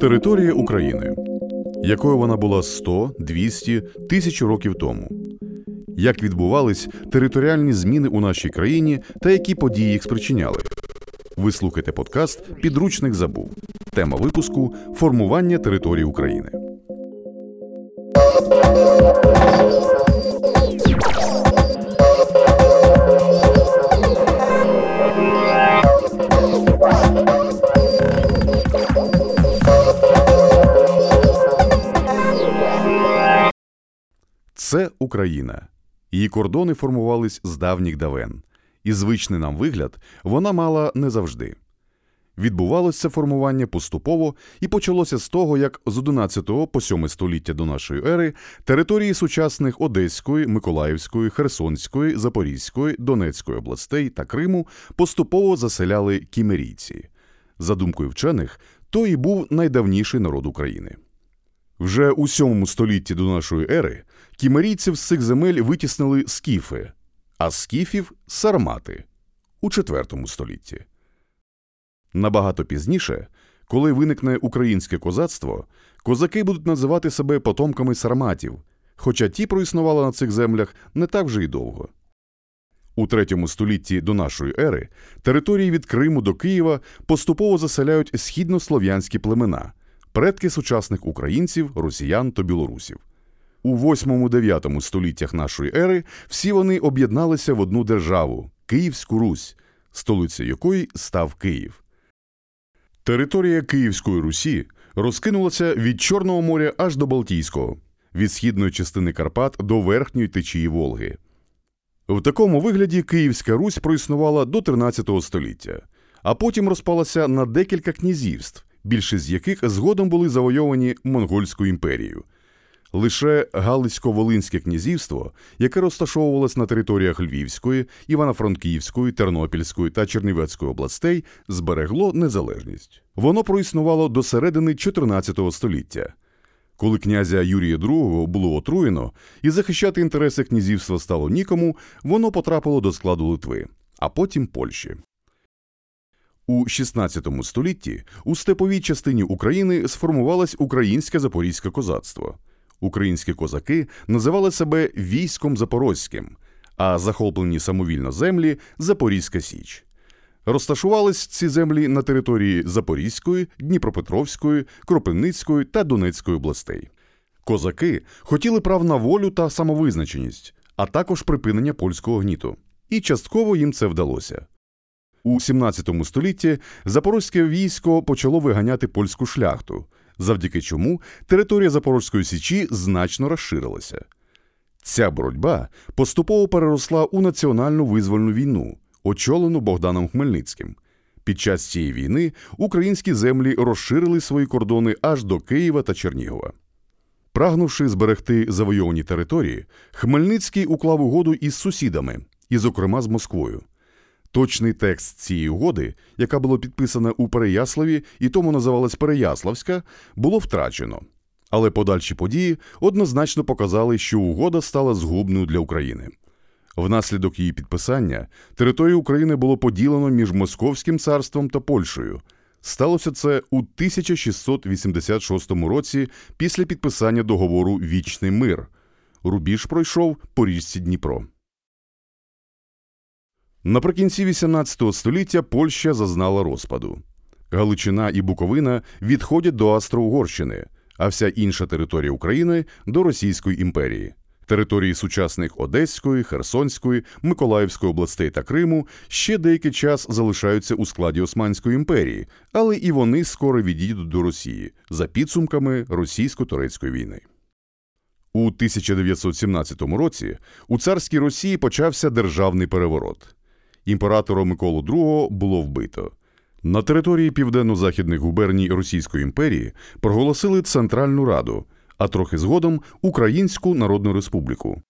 Територія України. Якою вона була 100, 200, тисячу років тому. Як відбувались територіальні зміни у нашій країні та які події їх спричиняли? Ви слухаєте подкаст Підручник забув. Тема випуску формування території України. Це Україна. Її кордони формувались з давніх давен, і звичний нам вигляд вона мала не завжди. Відбувалося формування поступово і почалося з того, як з 11 по 7 століття до нашої ери території сучасних Одеської, Миколаївської, Херсонської, Запорізької, Донецької областей та Криму поступово заселяли кімерійці. За думкою вчених, то і був найдавніший народ України. Вже у 7 столітті до нашої ери кімерійців з цих земель витіснили скіфи, а скіфів сармати у 4 столітті. Набагато пізніше, коли виникне українське козацтво, козаки будуть називати себе потомками сарматів, хоча ті проіснували на цих землях не так вже й довго. У третьому столітті до нашої ери території від Криму до Києва поступово заселяють східнослов'янські племена, предки сучасних українців, росіян та білорусів. У 8-9 століттях нашої ери всі вони об'єдналися в одну державу Київську Русь, столицею якої став Київ. Територія Київської Русі розкинулася від Чорного моря аж до Балтійського, від східної частини Карпат до верхньої течії Волги. В такому вигляді Київська Русь проіснувала до 13 століття, а потім розпалася на декілька князівств, більшість з яких згодом були завойовані Монгольською імперією. Лише Галицько-Волинське князівство, яке розташовувалось на територіях Львівської, Івано-Франківської, Тернопільської та Чернівецької областей, зберегло незалежність. Воно проіснувало до середини 14 століття. Коли князя Юрія II було отруєно і захищати інтереси князівства стало нікому, воно потрапило до складу Литви, а потім Польщі. У 16 столітті у степовій частині України сформувалось українське запорізьке козацтво. Українські козаки називали себе військом запорозьким, а захоплені самовільно землі Запорізька Січ. Розташувались ці землі на території Запорізької, Дніпропетровської, Кропивницької та Донецької областей. Козаки хотіли прав на волю та самовизначеність, а також припинення польського гніту. І частково їм це вдалося. У 17 столітті запорозьке військо почало виганяти польську шляхту, завдяки чому територія Запорозької Січі значно розширилася. Ця боротьба поступово переросла у національну визвольну війну, очолену Богданом Хмельницьким. Під час цієї війни українські землі розширили свої кордони аж до Києва та Чернігова. Прагнувши зберегти завойовані території, Хмельницький уклав угоду із сусідами, і, зокрема, з Москвою. Точний текст цієї угоди, яка була підписана у Переяславі і тому називалась Переяславська, було втрачено. Але подальші події однозначно показали, що угода стала згубною для України. Внаслідок її підписання територію України було поділено між Московським царством та Польщею. Сталося це у 1686 році після підписання договору Вічний мир. Рубіж пройшов по річці Дніпро. Наприкінці XVIII століття Польща зазнала розпаду. Галичина і Буковина відходять до Австро-Угорщини, а вся інша територія України до Російської імперії. Території сучасних Одеської, Херсонської, Миколаївської областей та Криму ще деякий час залишаються у складі Османської імперії, але і вони скоро відійдуть до Росії за підсумками російсько-турецької війни. У 1917 році у царській Росії почався державний переворот. Імператора Миколу II було вбито. На території південно-західних губерній Російської імперії проголосили Центральну Раду, а трохи згодом Українську Народну Республіку.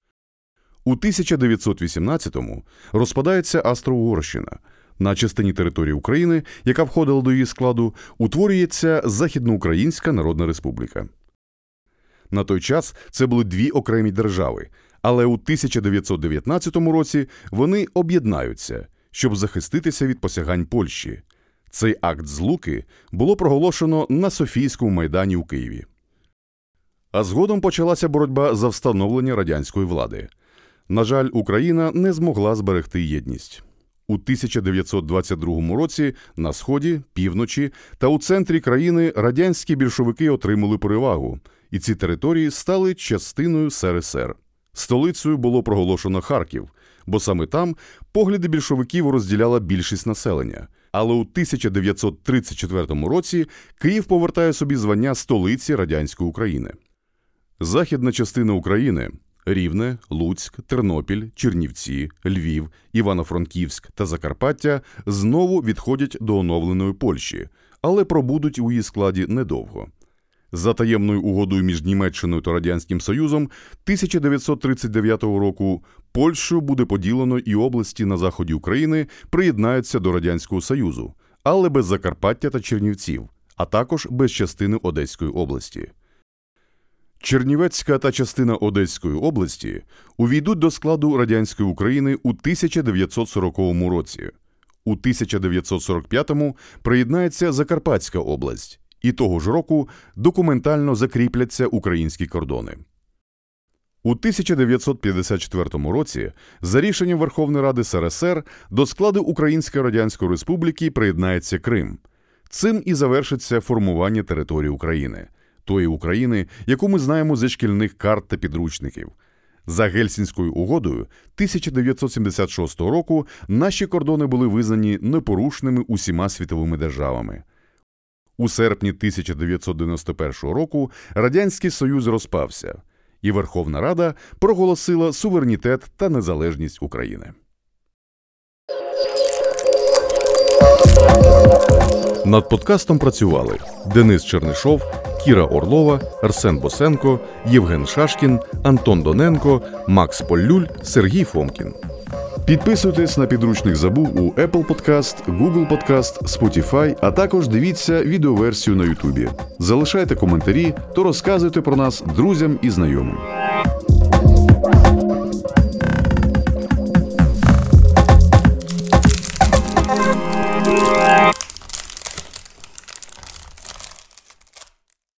У 1918-му розпадається Австро-Угорщина. На частині території України, яка входила до її складу, утворюється Західноукраїнська Народна Республіка. На той час це були дві окремі держави, Але у 1919 році вони об'єднаються, щоб захиститися від посягань Польщі. Цей акт злуки було проголошено на Софійському майдані у Києві. А згодом почалася боротьба за встановлення радянської влади. На жаль, Україна не змогла зберегти єдність. У 1922 році на сході, півночі та у центрі країни радянські більшовики отримали перевагу, і ці території стали частиною СРСР. Столицею було проголошено Харків, бо саме там погляди більшовиків розділяла більшість населення. Але у 1934 році Київ повертає собі звання столиці радянської України. Західна частина України Рівне, Луцьк, Тернопіль, Чернівці, Львів, Івано-Франківськ та Закарпаття знову відходять до оновленої Польщі, але пробудуть у її складі недовго. За таємною угодою між Німеччиною та Радянським Союзом 1939 року Польщу буде поділено і області на заході України приєднаються до Радянського Союзу, але без Закарпаття та Чернівців, а також без частини Одеської області. Чернівецька та частина Одеської області увійдуть до складу радянської України у 1940 році. У 1945-му приєднається Закарпатська область, і того ж року документально закріпляться українські кордони. У 1954 році, за рішенням Верховної Ради СРСР, до складу Української Радянської Республіки приєднається Крим. Цим і завершиться формування території України тої України, яку ми знаємо зі шкільних карт та підручників. За Гельсінською угодою 1976 року наші кордони були визнані непорушними усіма світовими державами. У серпні 1991 року Радянський Союз розпався, і Верховна Рада проголосила суверенітет та незалежність України. Над подкастом працювали Денис Чернишов, Кіра Орлова, Арсен Босенко, Євген Шашкін, Антон Доненко, Макс Поллюль, Сергій Фомкін. Підписуйтесь на підручник забув у Apple Podcast, Google Podcast, Spotify, а також дивіться відеоверсію на YouTube. Залишайте коментарі та розказуйте про нас друзям і знайомим.